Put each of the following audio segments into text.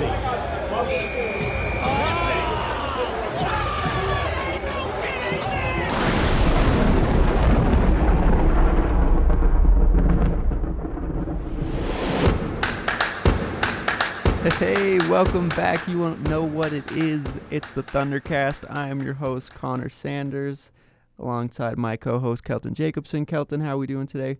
Messi. Hey, welcome back. You won't know what it is. It's the Thundercast. I am your host, Connor Sanders, alongside my co-host Kelton Jacobson. Kelton, how are we doing today?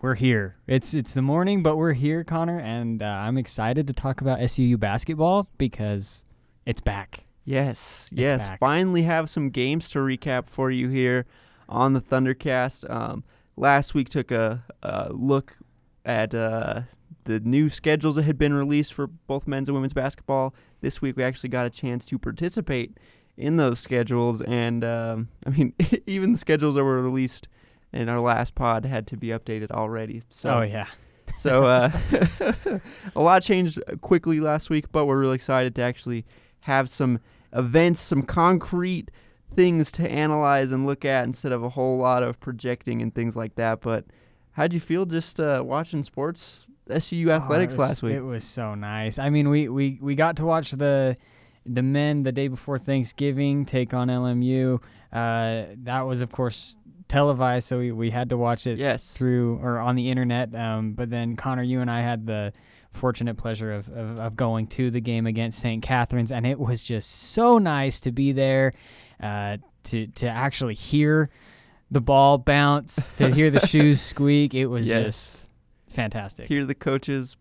We're here. It's it's the morning, but we're here, Connor, and uh, I'm excited to talk about SUU basketball because it's back. Yes, yes. back. Finally have some games to recap for you here on the Thundercast. Um, last week took a, a look at uh, the new schedules that had been released for both men's and women's basketball. This week we actually got a chance to participate in those schedules, and um, I mean, even the schedules that were released in our last pod had to be updated already. So oh yeah, so uh, a lot changed quickly last week, but we're really excited to actually have some events, some concrete things to analyze and look at instead of a whole lot of projecting and things like that. But how'd you feel just uh, watching sports SU Oh, athletics it was- last week? It was so nice. I mean, we we we got to watch the the men the day before Thanksgiving take on LMU. Uh, that was of course televised, so we, we had to watch it yes. through or on the internet. Um, but then Connor, you and I had the fortunate pleasure of, of, of going to the game against St. Catherine's, and it was just so nice to be there, uh, to to actually hear the ball bounce, to hear the shoes squeak. It was Yes. just fantastic. Hear the coaches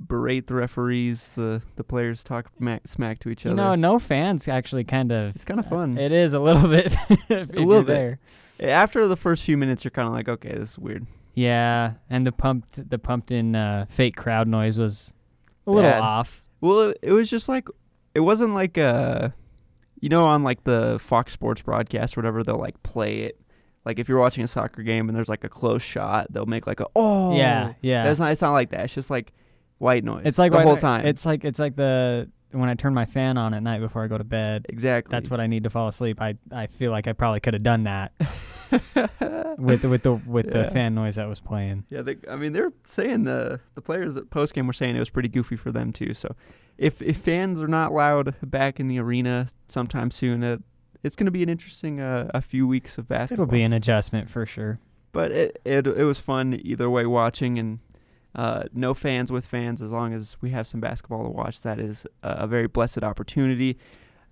berate the referees, the, the players talk ma- smack to each you other. know, no fans actually kind of. it's kind of fun. It is a little bit. a little bit. there. After the first few minutes, you're kind of like, okay, this is weird. Yeah, and the pumped the pumped in uh, fake crowd noise was a little Bad. off. Well, it, it was just like it wasn't like uh you know on like the Fox Sports broadcast or whatever they'll like play it. Like if you're watching a soccer game and there's like a close shot, they'll make like a oh Yeah, yeah. That's not it's not like that. It's just like white noise. It's like the whole I- time. It's like it's like the when I turn my fan on at night before I go to bed. exactly That's what I need to fall asleep. I I feel like I probably could have done that with the, with the with Yeah. the fan noise that was playing. Yeah, they, I mean they're saying the the players at post game were saying it was pretty goofy for them too. So if if fans are not loud back in the arena sometime soon, it, it's going to be an interesting uh, a few weeks of basketball. It'll be an adjustment for sure. but it it it was fun either way watching and uh, no fans with fans as long as we have some basketball to watch. That is a, a very blessed opportunity.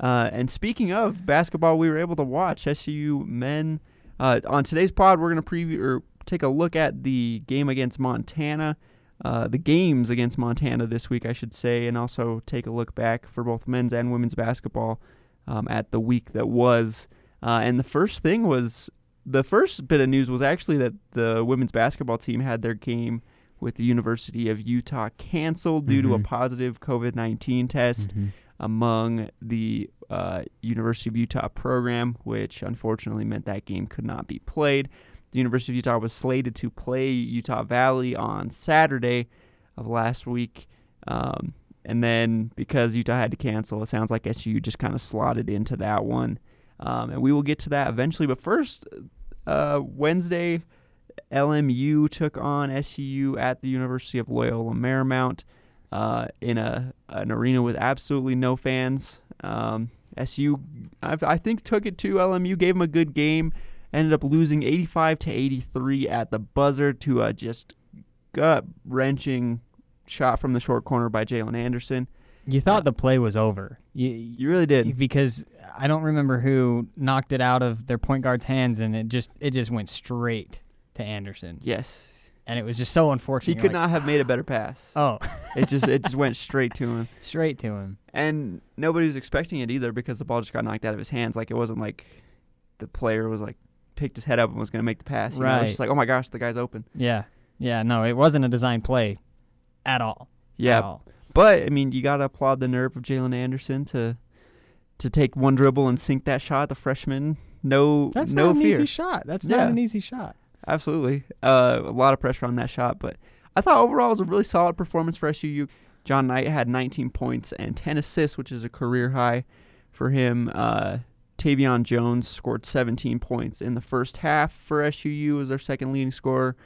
Uh, and speaking of basketball, we were able to watch SU men. Uh, on today's pod, we're going to preview or take a look at the game against Montana, uh, the games against Montana this week, I should say, and also take a look back for both men's and women's basketball um, at the week that was. Uh, and the first thing was the first bit of news was actually that the women's basketball team had their game with the University of Utah canceled due to a Mhm. positive COVID 19 test among the uh, University of Utah program, which unfortunately meant that game could not be played. The University of Utah was slated to play Utah Valley on Saturday of last week. Um, and then because Utah had to cancel, it sounds like SU just kind of slotted into that one. Um, and we will get to that eventually. But first, uh, Wednesday, LMU took on SU at the University of Loyola Marymount uh, in a an arena with absolutely no fans. Um, SU, I, I think, took it to LMU, gave them a good game, ended up losing 85 to 83 at the buzzer to a just gut wrenching shot from the short corner by Jalen Anderson. You thought the play was over. You, You really did. because I don't remember who knocked it out of their point guard's hands, and it just it just went straight to Anderson, Yes, and it was just so unfortunate. he You're could like, not have made a better pass. Oh, It just it just went straight to him. straight to him. And nobody was expecting it either because the ball just got knocked out of his hands. Like it wasn't like the player was like picked his head up and was going to make the pass. You know? It was Right. just like, oh my gosh, the guy's open. Yeah, yeah. No, it wasn't a design play at all. At Yeah, all. but I mean, you got to applaud the nerve of Jalen Anderson to to take one dribble and sink that shot. The freshman, no, That's no not an fear. easy shot. That's Yeah. not an easy shot. Absolutely, uh, a lot of pressure on that shot. But I thought overall it was a really solid performance for SUU. John Knight had 19 points and 10 assists, which is a career high for him. Uh, Tevian Jones scored 17 points in the first half for SUU as their second leading scorer.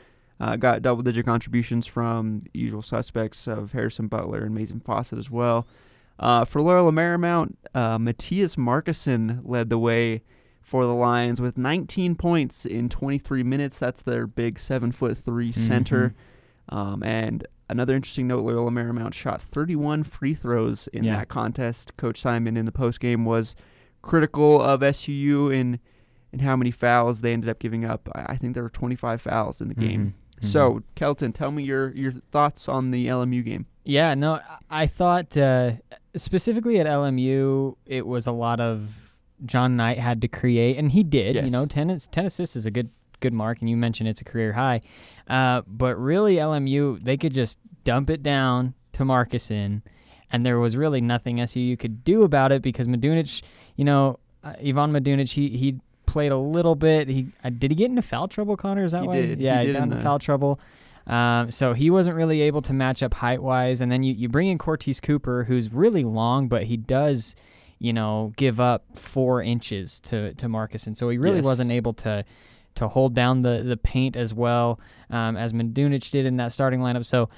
Uh, got double digit contributions from the usual suspects of Harrison Butler and Maizen Fausett as well. Uh, for Loyola Marymount, uh, Matthias Markusson led the way for the Lions with 19 points in 23 minutes. That's their big seven foot 3 center. Mm-hmm. Um, and another interesting note: Loyola Marymount shot 31 free throws in Yeah. that contest. Coach Simon in the post game was critical of SUU in in how many fouls they ended up giving up. I I think there were 25 fouls in the game. Mhm. So, Kelton, tell me your your thoughts on the LMU game. Yeah, no, I I thought uh, specifically at LMU, it was a lot of John Knight had to create, and he did. Yes. You know, ten ass- ten assists is a good good mark, and you mentioned it's a career high. Uh, but really, LMU they could just dump it down to Markusson, and there was really nothing SUU could do about it because Madunic, you know, uh, Ivan Madunic, he he played a little bit. He uh, did he get into foul trouble, Connor? Is that He why? did. He Yeah, did got into foul trouble. Um, so he wasn't really able to match up height wise, and then you, you bring in Cortez Cooper, who's really long, but he does, you know, give up four inches to to Marcus, and so he really Yes. wasn't able to to hold down the the paint as well um, as Madunic did in that starting lineup. So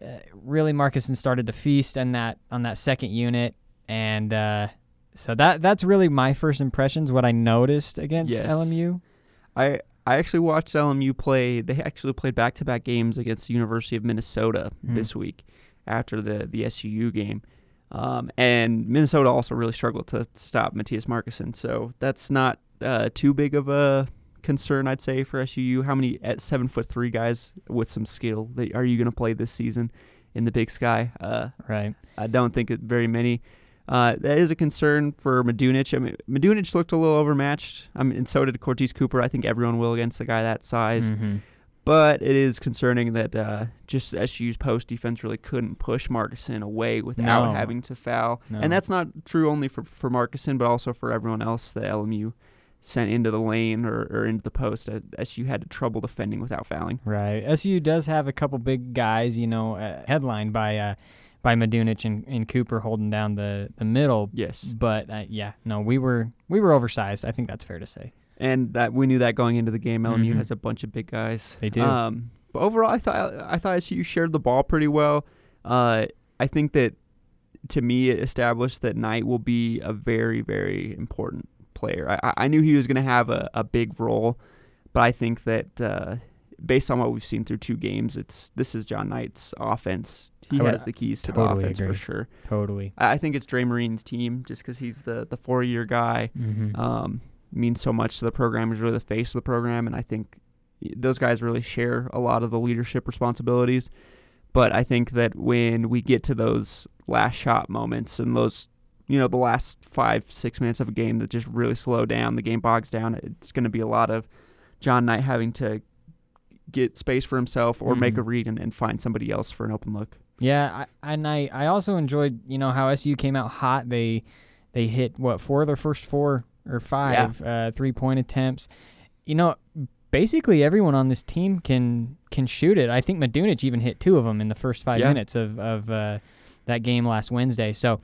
uh, really, Markusson started to feast on that on that second unit, and uh, so that that's really my first impressions. What I noticed against Yes. LMU. I I actually watched LMU play. They actually played back to back games against the University of Minnesota Mm. this week after the the SUU game. Um, and Minnesota also really struggled to stop Matthias Markusson. So that's not uh, too big of a concern, I'd say, for SUU. How many at seven foot three guys with some skill that are you going to play this season in the Big Sky? Uh, Right. I don't think it very many. Uh, that is a concern for Madunic. I mean, Madunic looked a little overmatched. I mean, and so did Cortez Cooper. I think everyone will against a guy that size. Mhm. But it is concerning that uh, just SU's post defense really couldn't push Markusson away without No. having to foul. No. And that's not true only for, for but also for everyone else that LMU sent into the lane or, or into the post. Uh, SU had trouble defending without fouling. Right. SU does have a couple big guys, you know, uh, headlined by uh, by Madunic and, and Cooper holding down the, the middle. Yes. But uh, yeah, no, we were we were oversized. I think that's fair to say. and that we knew that going into the game. LMU Mhm. has a bunch of big guys. They do. Um, but overall, I thought I thought SU shared the ball pretty well. Uh, I think that to me it established that Knight will be a very very important player. I, I- knew he was going to have a, a big role, but I think that uh, based on what we've seen through two games, it's this is John Knight's offense. He I has the keys to totally the offense for sure. Totally. I, I think it's Dre Marin's team just because he's the the four year guy Mm-hmm. um, means so much to the program. He's really the face of the program, and I think those guys really share a lot of the leadership responsibilities. But I think that when we get to those last shot moments and those, you know, the last five six minutes of a game that just really slow down, the game bogs down. It's going to be a lot of John Knight having to get space for himself or make a read and, and find somebody else for an open look. Yeah, I, and I, I also enjoyed you know how SU came out hot. They they hit what four of their first four or five uh, three point attempts. You know, basically everyone on this team can can shoot it. I think Madunic even hit two of them in the first five Yeah. minutes of of uh, that game last Wednesday. So.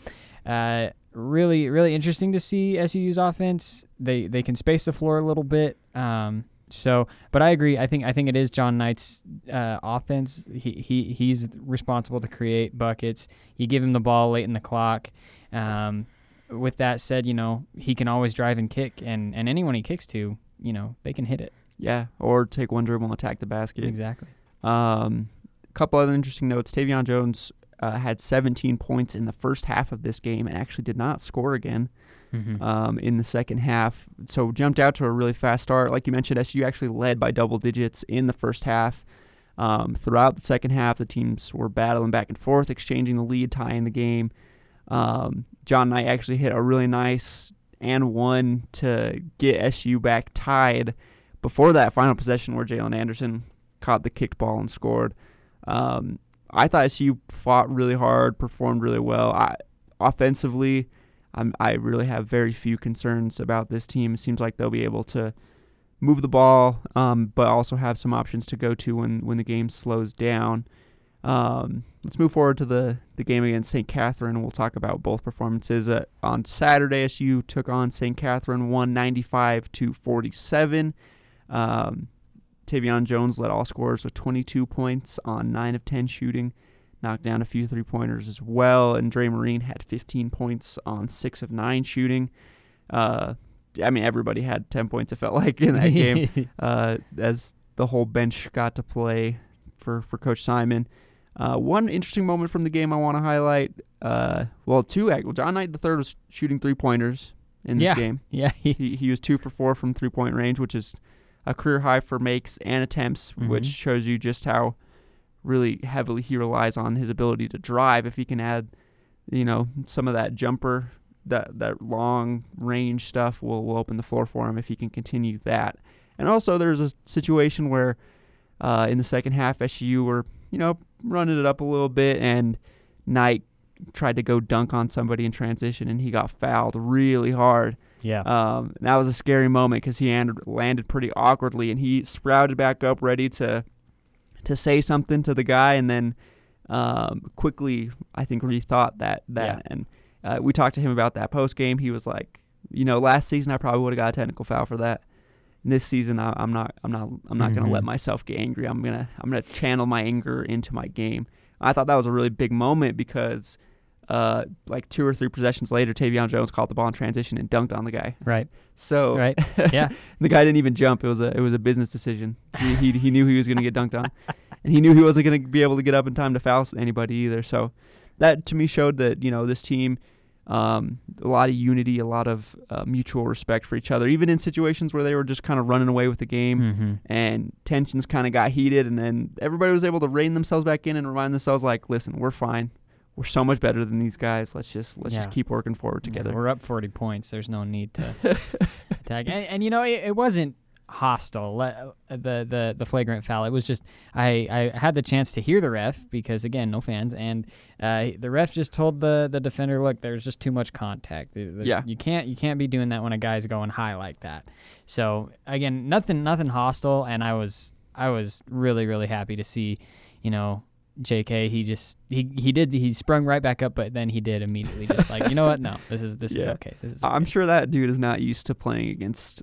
Uh, really, really interesting to see SU's offense. They they can space the floor a little bit. Um, so, but I agree. I think I think it is John Knight's uh, offense. He he he's responsible to create buckets. You give him the ball late in the clock. Um, with that said, you know he can always drive and kick, and and anyone he kicks to, you know they can hit it. Yeah, or take one dribble and attack the basket. Exactly. Um, a couple other interesting notes. Tevian Jones uh, had 17 points in the first half of this game and actually did not score again Mm-hmm. um, in the second half. So jumped out to a really fast start. Like you mentioned, SU actually led by double digits in the first half. Um, throughout the second half, the teams were battling back and forth, exchanging the lead, tying the game. Um, John Knight actually hit a really nice and one to get SU back tied before that final possession where Jalen Anderson caught the kicked ball and scored. Um, I thought SU fought really hard, performed really well. I, offensively, I'm, I really have very few concerns about this team. It seems like they'll be able to move the ball, um, but also have some options to go to when, when the game slows down. Um, let's move forward to the, the game against St. Catherine. We'll talk about both performances. Uh, on Saturday, SU took on St. Catherine 195 to 47. Um, Tevian Jones led all scorers with 22 points on 9 of 10 shooting. knocked down a few three pointers as well. And Dre Marin had 15 points on six of nine shooting. Uh, I mean, everybody had 10 points, it felt like, in that game uh, as the whole bench got to play for, for Coach Simon. Uh, one interesting moment from the game I want to highlight. Uh, well, two. Well, John Knight the third was shooting three pointers in this yeah. game. Yeah, he he was two for four from three point range, which is a career high for makes and attempts, mm-hmm. which shows you just how really heavily he relies on his ability to drive. If he can add, you know, some of that jumper, that that long range stuff will will open the floor for him if he can continue that. And also, there's a situation where uh, in the second half, SU were you know running it up a little bit, and Knight tried to go dunk on somebody in transition, and he got fouled really hard. Yeah. Um, that was a scary moment because he landed, landed pretty awkwardly, and he sprouted back up, ready to to say something to the guy, and then um, quickly, I think, rethought that that. Yeah. And uh, we talked to him about that post game. He was like, you know, last season I probably would have got a technical foul for that. And this season I, am not, I'm not, I'm not mm-hmm. gonna let myself get angry. I'm gonna, I'm gonna channel my anger into my game. I thought that was a really big moment because uh, like two or three possessions later, Tevian Jones caught the ball in transition and dunked on the guy. Right. So right. Yeah. the guy didn't even jump. It was a it was a business decision. He he, he knew he was going to get dunked on, and he knew he wasn't going to be able to get up in time to foul anybody either. So that to me showed that you know this team. Um, a lot of unity, a lot of uh, mutual respect for each other, even in situations where they were just kind of running away with the game mm-hmm. and tensions kind of got heated, and then everybody was able to rein themselves back in and remind themselves, like, listen, we're fine we're so much better than these guys. Let's just let's yeah. just keep working forward together. Yeah, we're up 40 points. There's no need to attack. And, and, you know, it, it wasn't hostile. Uh, the the the flagrant foul. It was just I I had the chance to hear the ref because again, no fans, and uh, the ref just told the the defender, look, there's just too much contact. Yeah, you can't you can't be doing that when a guy's going high like that. So again, nothing nothing hostile, and I was I was really really happy to see, you know, J.K. He just he he did he sprung right back up, but then he did immediately just like you know what? No, this is this yeah. is okay. This is okay. I'm sure that dude is not used to playing against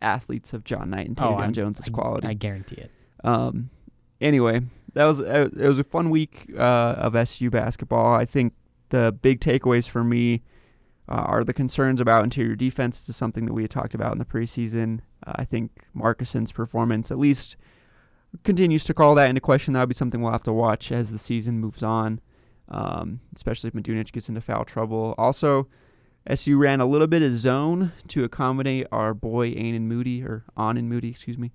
athletes of John Knight and Tevian oh, Jones's I, quality. I guarantee it. Um, anyway, that was uh, it was a fun week uh, of SU basketball. I think the big takeaways for me uh, are the concerns about interior defense. This is something that we had talked about in the preseason. Uh, I think Markusson's performance, at least continues to call that into question. That'll be something we'll have to watch as the season moves on, um, especially if Madunic gets into foul trouble. Also, SU ran a little bit of zone to accommodate our boy Ainen Moody, or Anen Moody, excuse me.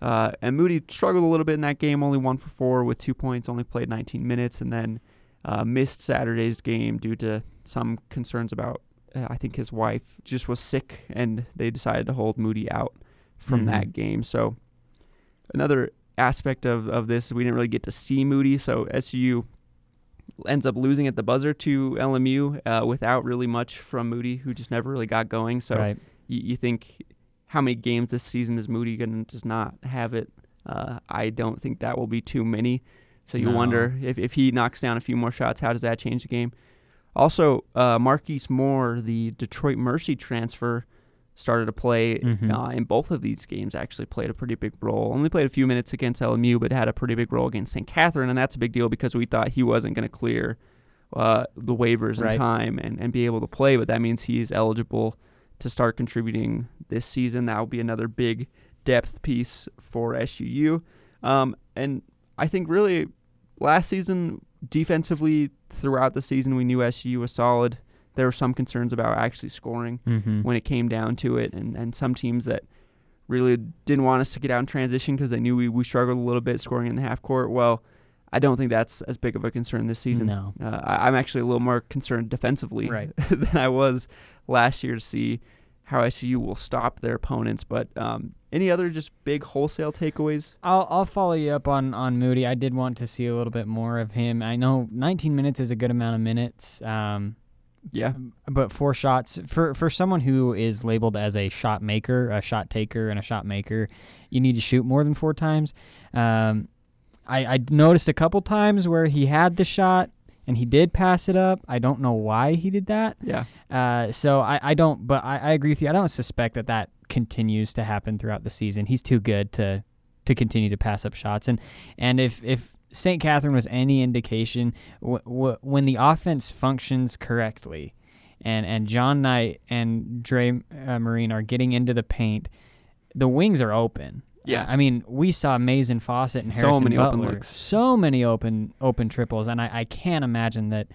Uh, and Moody struggled a little bit in that game, only one for four with two points, only played 19 minutes, and then uh, missed Saturday's game due to some concerns about, uh, I think his wife just was sick, and they decided to hold Moody out from mm-hmm. that game. So, another aspect of, of this. We didn't really get to see Moody, so SU ends up losing at the buzzer to LMU uh, without really much from Moody, who just never really got going. So right. you, you think how many games this season is Moody going to just not have it? Uh, I don't think that will be too many. So you no. wonder if, if he knocks down a few more shots, how does that change the game? Also, uh, Marquise Moore, the Detroit Mercy transfer, started to play mm-hmm. uh, in both of these games. Actually, played a pretty big role. Only played a few minutes against LMU, but had a pretty big role against St. Catherine, and that's a big deal because we thought he wasn't going to clear uh, the waivers right. in time and, and be able to play. But that means he's eligible to start contributing this season. That will be another big depth piece for SUU. Um, and I think really last season defensively throughout the season we knew SU was solid there were some concerns about actually scoring mm-hmm. when it came down to it, and, and some teams that really didn't want us to get out in transition because they knew we, we struggled a little bit scoring in the half court. Well, I don't think that's as big of a concern this season. No. Uh, I, am actually a little more concerned defensively right. than I was last year to see how SU will stop their opponents. But um, any other just big wholesale takeaways? I'll I'll follow you up on on Moody. I did want to see a little bit more of him. I know 19 minutes is a good amount of minutes. Um, yeah. But four shots for for someone who is labeled as a shot maker, a shot taker, and a shot maker, you need to shoot more than four times. Um, I, I noticed a couple times where he had the shot and he did pass it up. I don't know why he did that. Yeah. Uh, so I, I don't, but I, I agree with you. I don't suspect that that continues to happen throughout the season. He's too good to to continue to pass up shots. And and if if St. Catherine was any indication, w- w- when the offense functions correctly, and and John Knight and Dre uh, Marin are getting into the paint, the wings are open. Yeah. I mean, we saw Maizen Fausett and So Harrison many open looks. so many open open triples, and I, I can't imagine that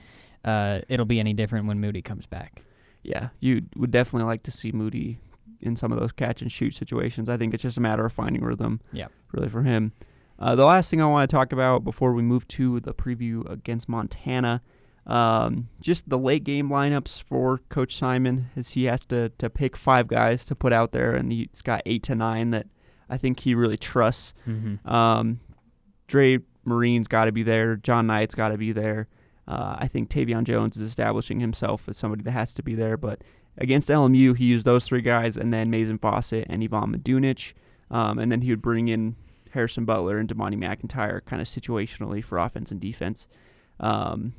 uh, it'll be any different when Moody comes back. Yeah, you would definitely like to see Moody in some of those catch and shoot situations. I think it's just a matter of finding rhythm. Yep. Really for him. Uh, the last thing I want to talk about before we move to the preview against Montana, um, just the late game lineups for Coach Simon, as he has to to pick five guys to put out there, and he's got eight to nine that I think he really trusts. Mm-hmm. Um, Dre Marin's got to be there. John Knight's got to be there. Uh, I think Tevian Jones is establishing himself as somebody that has to be there. But against LMU, he used those three guys and then Maizen Fausett and Ivan Madunic. Um, and then he would bring in Harrison Butler and Damani McIntyre kind of situationally for offense and defense. Um,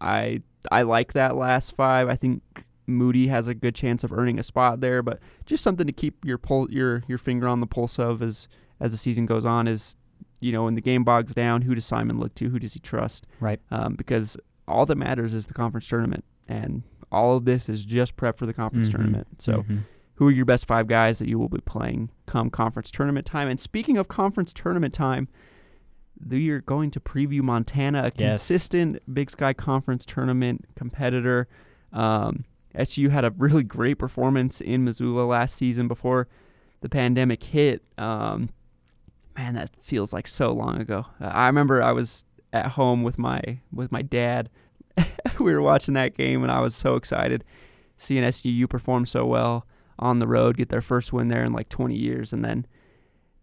I I like that last five. I think Moody has a good chance of earning a spot there, but just something to keep your pul- your your finger on the pulse of as as the season goes on is you know when the game bogs down, who does Simon look to? Who does he trust? Right. Um, because all that matters is the conference tournament, and all of this is just prep for the conference Mhm. tournament. So Mhm. Who are your best five guys that you will be playing come conference tournament time? And speaking of conference tournament time, we are going to preview Montana, a Yes. consistent Big Sky Conference tournament competitor. Um, SU had a really great performance in Missoula last season before the pandemic hit. Um, man, that feels like so long ago. Uh, I remember I was at home with my with my dad. we were watching that game, and I was so excited seeing SUU perform so well on the road, get their first win there in like 20 years, and then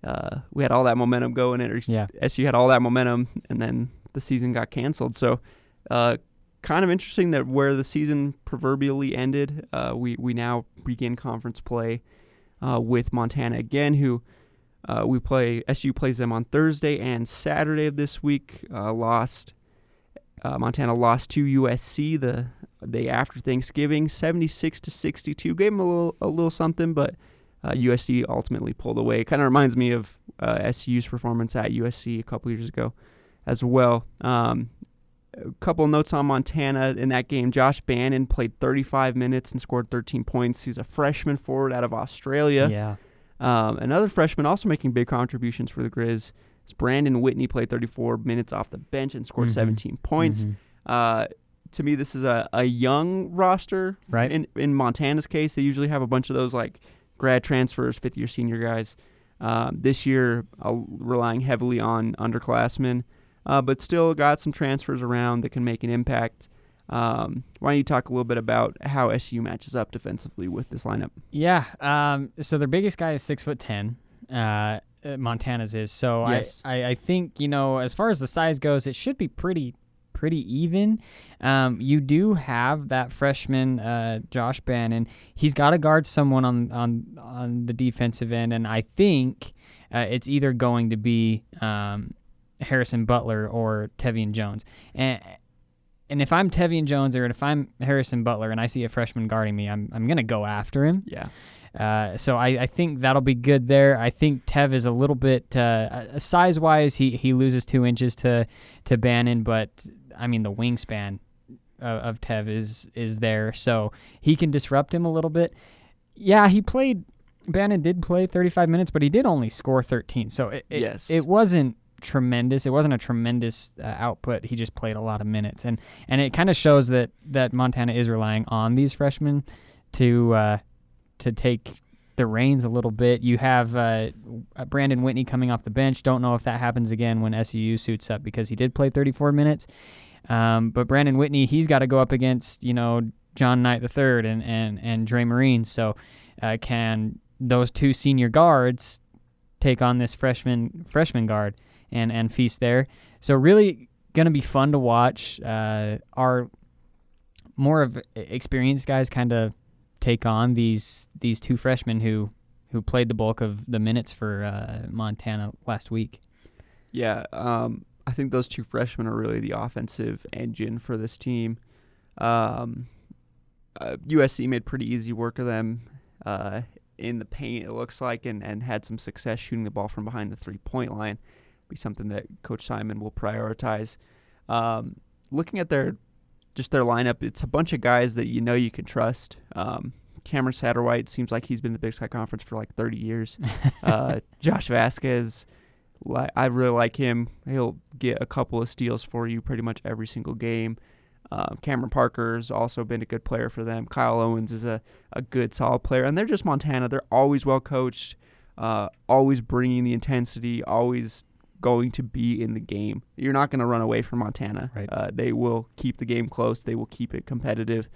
uh, we had all that momentum going. And Yeah. SU had all that momentum, and then the season got canceled. So, uh, kind of interesting that where the season proverbially ended, uh, we we now begin conference play uh, with Montana again, who. Uh, we play SU plays them on Thursday and Saturday of this week. Uh, lost uh, Montana lost to USC the day after Thanksgiving, 76 to 62. Gave them a little a little something, but uh, USC ultimately pulled away. Kind of reminds me of uh, SU's performance at USC a couple years ago, as well. Um, a couple notes on Montana in that game. Josh Bannan played 35 minutes and scored 13 points. He's a freshman forward out of Australia. Yeah. Um, another freshman also making big contributions for the Grizz is Brandon Whitney. Played 34 minutes off the bench and scored Mhm. 17 points. Mhm. Uh, to me, this is a, a young roster. Right. In in Montana's case, they usually have a bunch of those like grad transfers, fifth year senior guys. Um, this year, uh, relying heavily on underclassmen, uh, but still got some transfers around that can make an impact. Um, why don't you talk a little bit about how SU matches up defensively with this lineup? Yeah. Um, so their biggest guy is six foot ten. Uh, uh, Montana's is. So Yes. I, I, I think you know as far as the size goes, it should be pretty pretty even. Um, you do have that freshman uh, Josh Bannan. He's got to guard someone on on on the defensive end, and I think uh, it's either going to be um, Harrison Butler or Tevian Jones. And and if I'm Tevian Jones or if I'm Harrison Butler and I see a freshman guarding me, I'm I'm gonna go after him. Yeah. Uh, so I, I think that'll be good there. I think Tev is a little bit uh, size wise. He he loses two inches to to Bannan, but I mean the wingspan of, of Tev is is there, so he can disrupt him a little bit. Yeah, he played. Bannan did play 35 minutes, but he did only score 13. So it it, Yes. it wasn't tremendous. It wasn't a tremendous uh, output. He just played a lot of minutes, and and it kind of shows that that Montana is relying on these freshmen to uh, to take the reins a little bit. You have uh, Brandon Whitney coming off the bench. Don't know if that happens again when SUU suits up because he did play 34 minutes. Um, but Brandon Whitney, he's got to go up against you know John Knight III and and and Dre Marin. So uh, can those two senior guards take on this freshman freshman guard and and feast there? So really to be fun to watch. Uh, our more of experienced guys kind of take on these these two freshmen who who played the bulk of the minutes for uh, Montana last week. Yeah, um, I think those two freshmen are really the offensive engine for this team. Um, uh, USC made pretty easy work of them uh, in the paint, it looks like, and, and had some success shooting the ball from behind the three point line. be something that Coach Simon will prioritize. Um, looking at their just their lineup, it's a bunch of guys that you know you can trust. Um, Cameron Satterwhite seems like he's been in the Big Sky Conference for like 30 years. uh, Josh Vazquez, I really like him. He'll get a couple of steals for you pretty much every single game. Uh, Cameron Parker's also been a good player for them. Kyle Owens is a, a good, solid player. And they're just Montana. They're always well coached, uh, always bringing the intensity, always going to be in the game. You're not going to run away from Montana. Right. Uh, they will keep the game close. They will keep it competitive.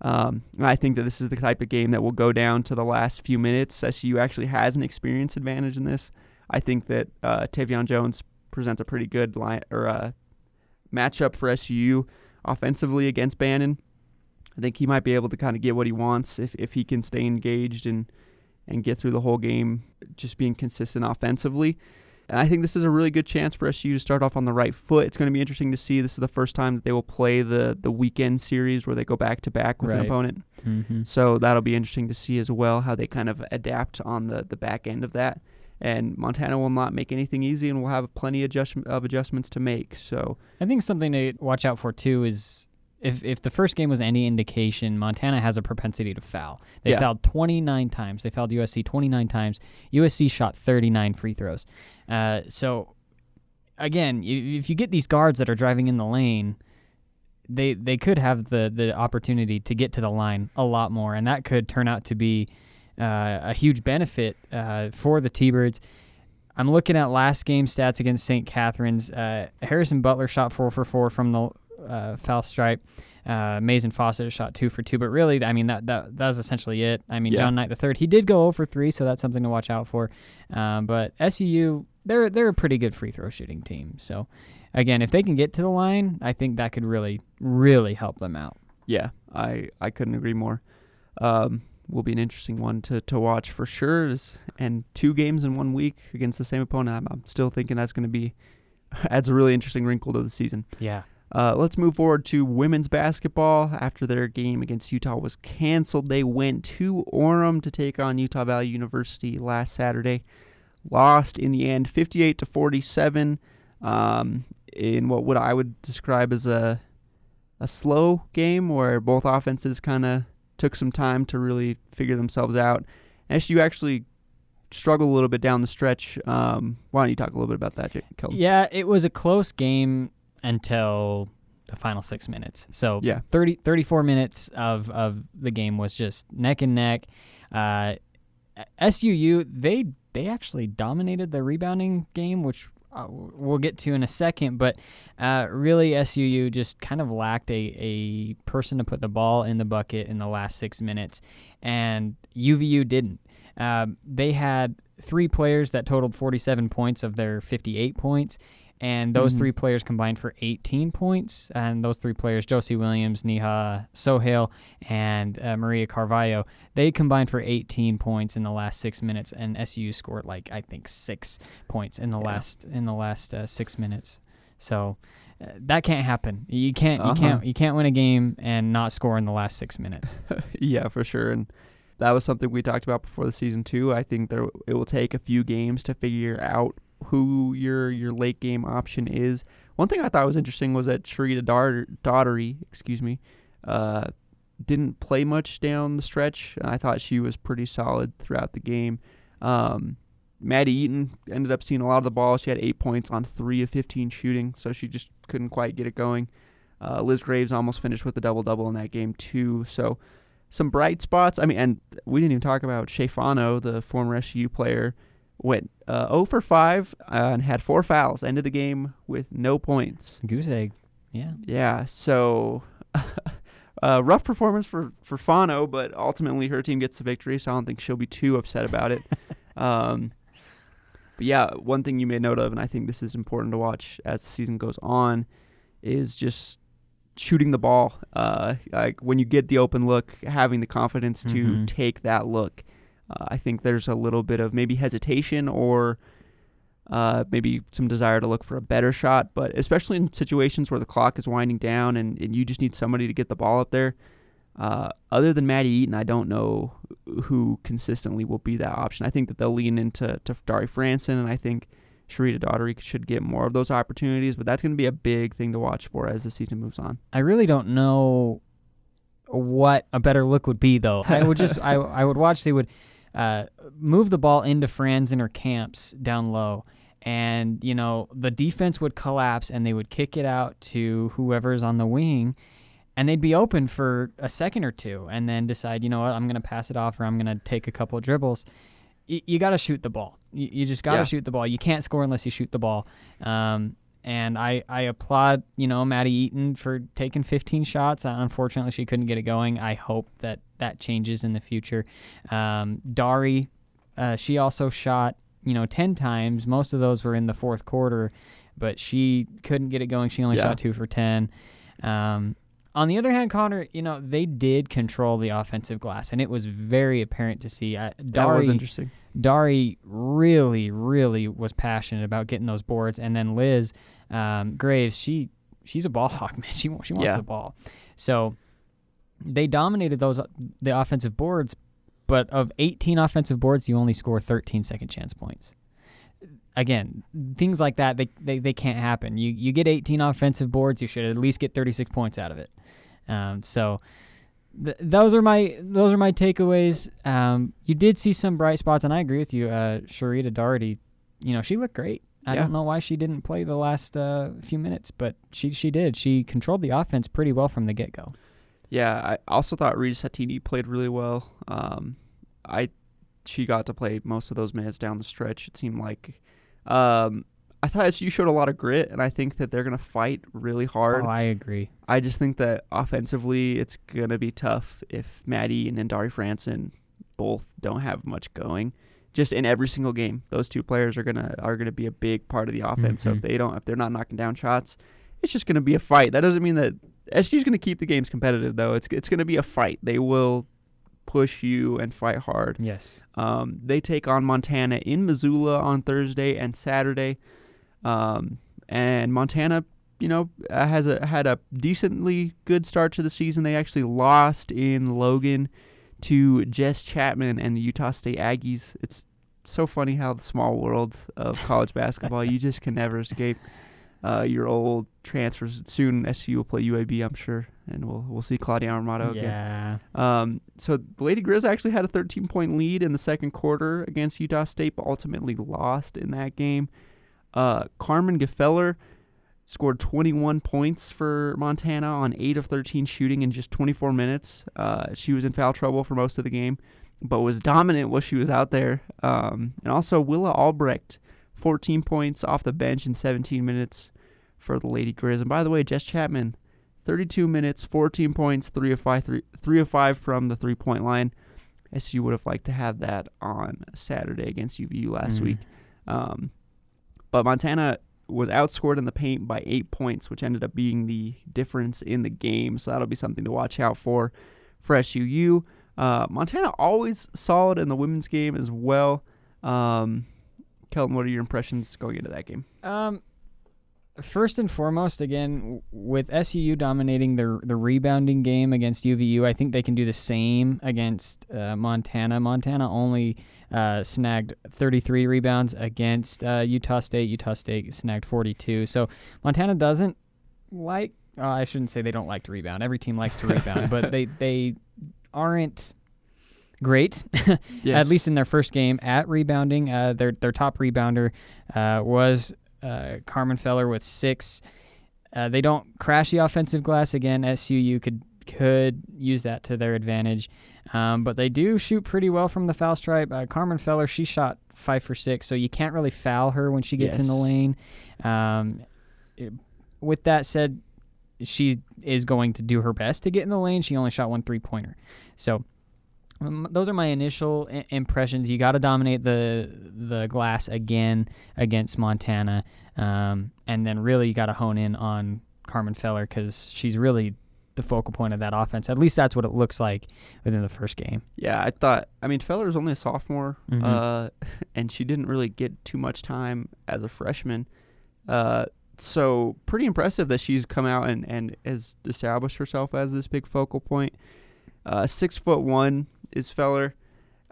Um, and I think that this is the type of game that will go down to the last few minutes. SU actually has an experience advantage in this. I think that uh, Tevian Jones presents a pretty good line or uh, matchup for SU offensively against Bannan. I think he might be able to kind of get what he wants if, if he can stay engaged and and get through the whole game, just being consistent offensively. And I think this is a really good chance for SU to start off on the right foot. It's going to be interesting to see. This is the first time that they will play the the weekend series where they go back to back with Right. an opponent. Mm-hmm. So that'll be interesting to see as well how they kind of adapt on the the back end of that. And Montana will not make anything easy, and we'll have plenty adjust- of adjustments to make. So I think something to watch out for too is if if the first game was any indication, Montana has a propensity to foul. They Yeah. fouled 29 times. They fouled USC 29 times. USC shot 39 free throws. Uh, so again, you, if you get these guards that are driving in the lane, they they could have the the opportunity to get to the line a lot more, and that could turn out to be uh, a huge benefit uh, for the T-Birds. I'm looking at last game stats against St. Catharines. Uh, Harrison Butler shot four for four from the uh, foul stripe. Uh, Maizen Fausett shot two for two, but really, I mean that that that was essentially it. I mean, Yeah. John Knight the third, he did go over three, so that's something to watch out for. Um, but SUU, they're they're a pretty good free throw shooting team. So again, if they can get to the line, I think that could really really help them out. yeah, I I couldn't agree more. Um, will be an interesting one to, to watch for sure. And two games in one week against the same opponent. I'm, I'm still thinking that's going to be adds a really interesting wrinkle to the season. Yeah. Uh, let's move forward to women's basketball. After their game against Utah was canceled, they went to Orem to take on Utah Valley University last Saturday. Lost in the end, 58 to 47, um, in what would I would describe as a a slow game where both offenses kind of took some time to really figure themselves out. SU actually struggled a little bit down the stretch. Um, why don't you talk a little bit about that, Jake? Kelvin? Yeah, it was a close game until the final six minutes. So Yeah. 30, 34 minutes of, of the game was just neck and neck. Uh, SUU, they they actually dominated the rebounding game, which uh, we'll get to in a second. But uh, really, SUU just kind of lacked a, a person to put the ball in the bucket in the last six minutes, and UVU didn't. Um, they had three players that totaled 47 points of their 58 points, and those Mhm. three players combined for 18 points. And those three players, Josie Williams, Neha Sohail, and uh, Maria Carvalho, they combined for 18 points in the last six minutes, and SU scored like I think six points in the Yeah. last in the last uh, six minutes. So. Uh, that can't happen. You can't. You Uh-huh. can't. You can't win a game and not score in the last six minutes. yeah, for sure. And that was something we talked about before the season too. I think there it will take a few games to figure out who your your late game option is. One thing I thought was interesting was that Sharita Daugherty, excuse me, uh, didn't play much down the stretch. I thought she was pretty solid throughout the game. Um, Maddie Eaton ended up seeing a lot of the ball. She had eight points on three of 15 shooting, so she just couldn't quite get it going. Uh, Liz Graves almost finished with a double double in that game too. So some bright spots. I mean, and we didn't even talk about Shafano, the former SU player, went uh, 0 for 5 uh, and had four fouls. Ended the game with no points. Goose egg. Yeah. Yeah, so uh, rough performance for for Fano, but ultimately her team gets the victory, so I don't think she'll be too upset about it. um, but yeah, one thing you made note of, and I think this is important to watch as the season goes on, is just shooting the ball. Uh, like when you get the open look, having the confidence to Mhm. take that look. Uh, I think there's a little bit of maybe hesitation or uh, maybe some desire to look for a better shot, but especially in situations where the clock is winding down and, and you just need somebody to get the ball up there. Uh, other than Maddie Eaton, I don't know who consistently will be that option. I think that they'll lean into to Dari Franson, and I think Sharita Daugherty should get more of those opportunities, but that's going to be a big thing to watch for as the season moves on. I really don't know what a better look would be, though. I would just, I, I would watch. They would uh, move the ball into Franz and her camps down low, and you know the defense would collapse, and they would kick it out to whoever's on the wing, and they'd be open for a second or two, and then decide, you know what, I'm going to pass it off, or I'm going to take a couple dribbles. Y- you got to shoot the ball. You, you just got to Yeah. shoot the ball. You can't score unless you shoot the ball. Um, and I, I applaud you know Maddie Eaton for taking 15 shots. Uh, unfortunately, she couldn't get it going. I hope that that changes in the future. Um, Dari, uh, she also shot you know 10 times. Most of those were in the fourth quarter, but she couldn't get it going. She only Yeah. shot two for 10. Um, on the other hand, Connor, you know they did control the offensive glass, and it was very apparent to see. Uh, That was Dari, interesting. Dari really, really was passionate about getting those boards, and then Liz um, Graves, she she's a ball hawk, man. She she wants Yeah. the ball, so they dominated those the offensive boards. But of 18 offensive boards, you only score 13 second chance points. Again, things like that they, they, they can't happen. You you get 18 offensive boards, you should at least get 36 points out of it. Um, so th- those are my those are my takeaways. Um, you did see some bright spots, and I agree with you. Uh, Sharita Daugherty, you know, she looked great. I Yeah. don't know why she didn't play the last uh, few minutes, but she she did. She controlled the offense pretty well from the get go. Yeah, I also thought Rita Satini played really well. Um, I she got to play most of those minutes down the stretch. It seemed like um, I thought SU showed a lot of grit, and I think that they're gonna fight really hard. Oh, I agree. I just think that offensively, it's gonna be tough if Maddie and Dari Franson both don't have much going. Just in every single game, those two players are gonna are gonna be a big part of the offense. So if Mhm. they don't, if they're not knocking down shots, it's just gonna be a fight. That doesn't mean that SU's gonna keep the games competitive though. It's it's gonna be a fight. They will push you and fight hard. Yes. Um, they take on Montana in Missoula on Thursday and Saturday, um, and Montana, you know, uh, has a had a decently good start to the season. They actually lost in Logan to Jess Chapman and the Utah State Aggies. It's so funny how the small world of college basketball you just can never escape. Uh, your old transfers soon. SU will play UAB, I'm sure, and we'll we'll see Claudia Armato again. yeah. Um, so the Lady Grizz actually had a 13 point lead in the second quarter against Utah State, but ultimately lost in that game. Uh, Carmen Gfeller scored 21 points for Montana on 8 of 13 shooting in just 24 minutes. Uh, she was in foul trouble for most of the game, but was dominant while she was out there. Um, and also Willa Albrecht, 14 points off the bench in 17 minutes for the Lady Grizz. And by the way, Jess Chapman, 32 minutes, 14 points, 3 of 5, 3, three of 5 from the three point line. SU would have liked to have that on Saturday against UVU last Mm. week. Um, but Montana was outscored in the paint by eight points, which ended up being the difference in the game. So that'll be something to watch out for for SUU. Uh, Montana always solid in the women's game as well. Um, Kelton, what are your impressions going into that game? Um, first and foremost, again, with SUU dominating the the rebounding game against UVU, I think they can do the same against uh, Montana. Montana only uh, snagged 33 rebounds against uh, Utah State. Utah State snagged 42. So Montana doesn't like. Uh, I shouldn't say they don't like to rebound. Every team likes to rebound, but they they aren't great. At least in their first game at rebounding, uh, their their top rebounder uh, was uh, Carmen Feller with six. Uh, they don't crash the offensive glass again. SUU could could use that to their advantage, um, but they do shoot pretty well from the foul stripe. Uh, Carmen Feller she shot five for six, so you can't really foul her when she gets in the lane. Um, it- with that said, she is going to do her best to get in the lane. She only shot one three pointer, so those are my initial I- impressions. You got to dominate the the glass again against Montana, um, and then really you got to hone in on Carmen Feller because she's really the focal point of that offense. At least that's what it looks like within the first game. Yeah, I thought. I mean, Feller was only a sophomore, Mhm. uh, and she didn't really get too much time as a freshman. Uh, so pretty impressive that she's come out and, and has established herself as this big focal point. Uh, six foot one is Feller.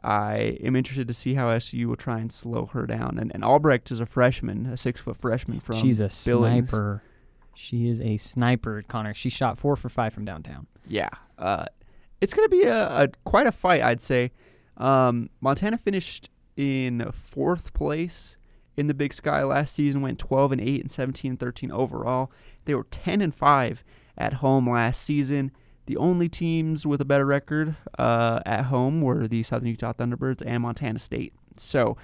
I am interested to see how SU will try and slow her down. And, and Albrecht is a freshman, a six foot freshman from. She's a Billings. sniper. She is a sniper, Connor. She shot four for five from downtown. Yeah, uh, it's gonna be a, a quite a fight, I'd say. Um, Montana finished in fourth place in the Big Sky last season, went 12 and 8 and 17 and 13 overall. They were 10 and 5 at home last season. The only teams with a better record uh, at home were the Southern Utah Thunderbirds and Montana State. So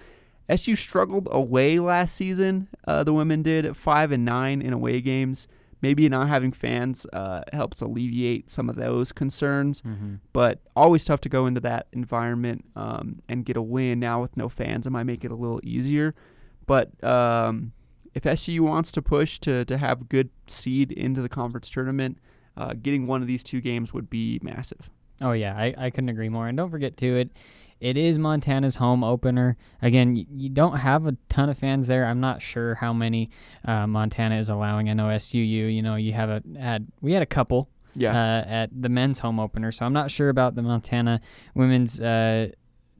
SU struggled away last season. Uh, the women did five and nine in away games. Maybe not having fans uh, helps alleviate some of those concerns, Mm-hmm. but always tough to go into that environment um, and get a win. Now with no fans, it might make it a little easier. But um, if SU wants to push to to have good seed into the conference tournament, uh, getting one of these two games would be massive. Oh yeah, I, I couldn't agree more. And don't forget too, it it is Montana's home opener. Again, you, you don't have a ton of fans there. I'm not sure how many uh, Montana is allowing. I know SUU. You know, you have a had we had a couple Yeah, uh, at the men's home opener, so I'm not sure about the Montana women's uh,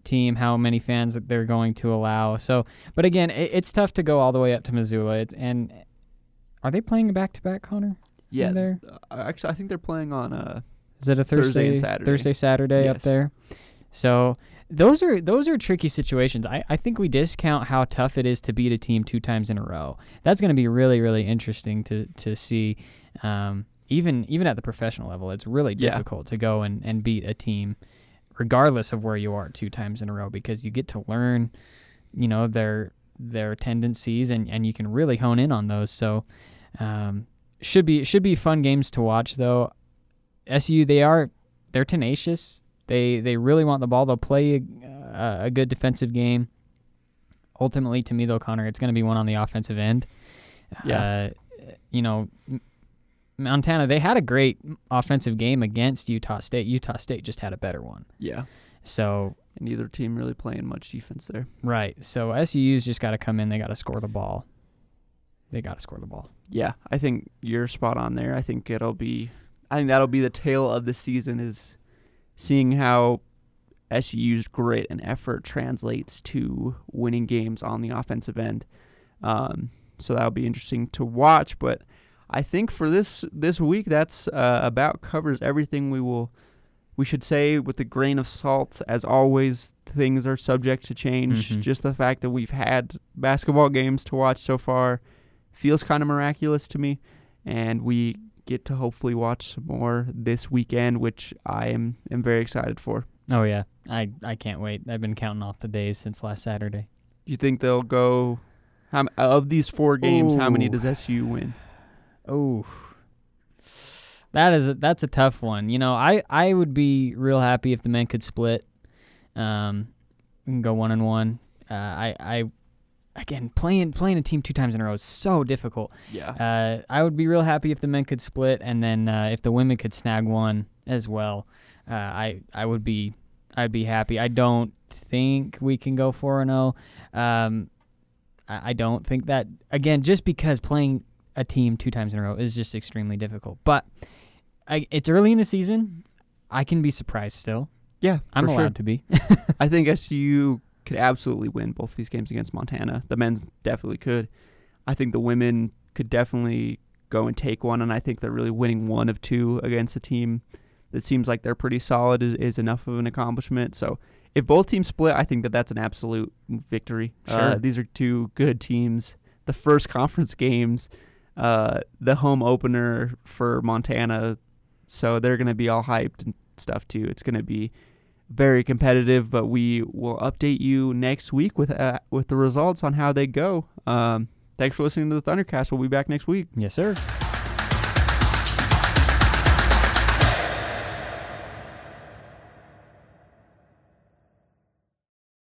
team how many fans that they're going to allow. So, but again, it, it's tough to go all the way up to Missoula. It, and are they playing back to back, Connor? Yeah. there? Uh, actually, I think they're playing on. Uh, Is it a Thursday Thursday, and Saturday. Thursday, Saturday up there? So those are those are tricky situations. I, I think we discount how tough it is to beat a team two times in a row. That's going to be really really interesting to to see. Um, even even at the professional level, it's really Yeah. difficult to go and, and beat a team, regardless of where you are, two times in a row because you get to learn, you know their their tendencies and, and you can really hone in on those. So um, should be should be fun games to watch though. SU they are they're tenacious. They they really want the ball. They'll play a, a good defensive game. Ultimately, to me though, Connor, it's going to be one on the offensive end. Yeah. Uh, you know, Montana they had a great offensive game against Utah State. Utah State just had a better one. yeah. So neither team really playing much defense there. right. So SU's just got to come in. They got to score the ball. They got to score the ball. Yeah, I think you're spot on there. I think it'll be. I think that'll be the tale of the season is seeing how SU's grit and effort translates to winning games on the offensive end. Um, so that'll be interesting to watch. But I think for this this week, that's uh, about covers everything we will. We should say with a grain of salt, as always, things are subject to change. Mhm. Just the fact that we've had basketball games to watch so far feels kind of miraculous to me, and we get to hopefully watch some more this weekend, which I am am very excited for. Oh yeah, I I can't wait. I've been counting off the days since last Saturday. Do you think they'll go? How, of these four games, how many Ooh. does SU win? Oh, that is a, that's a tough one. You know, I I would be real happy if the men could split. Um, we can go one and one. Uh, I I again playing playing a team two times in a row is so difficult. Yeah, Uh, I would be real happy if the men could split, and then uh, if the women could snag one as well. Uh, I I would be I'd be happy. I don't think we can go four and zero. Um, I I don't think that again, just because playing a team two times in a row is just extremely difficult. But I, it's early in the season. I can be surprised still. yeah, I'm allowed sure. to be. I think SU could absolutely win both these games against Montana. The men's definitely could. I think the women could definitely go and take one, and I think that really winning one of two against a team that seems like they're pretty solid is, is enough of an accomplishment. So if both teams split, I think that that's an absolute victory. Uh, Sure. these are two good teams. The first conference games, uh, the home opener for Montana, so they're going to be all hyped and stuff too. It's going to be very competitive, but we will update you next week with uh, with the results on how they go. Um, thanks for listening to the Thundercast. We'll be back next week. yes, sir.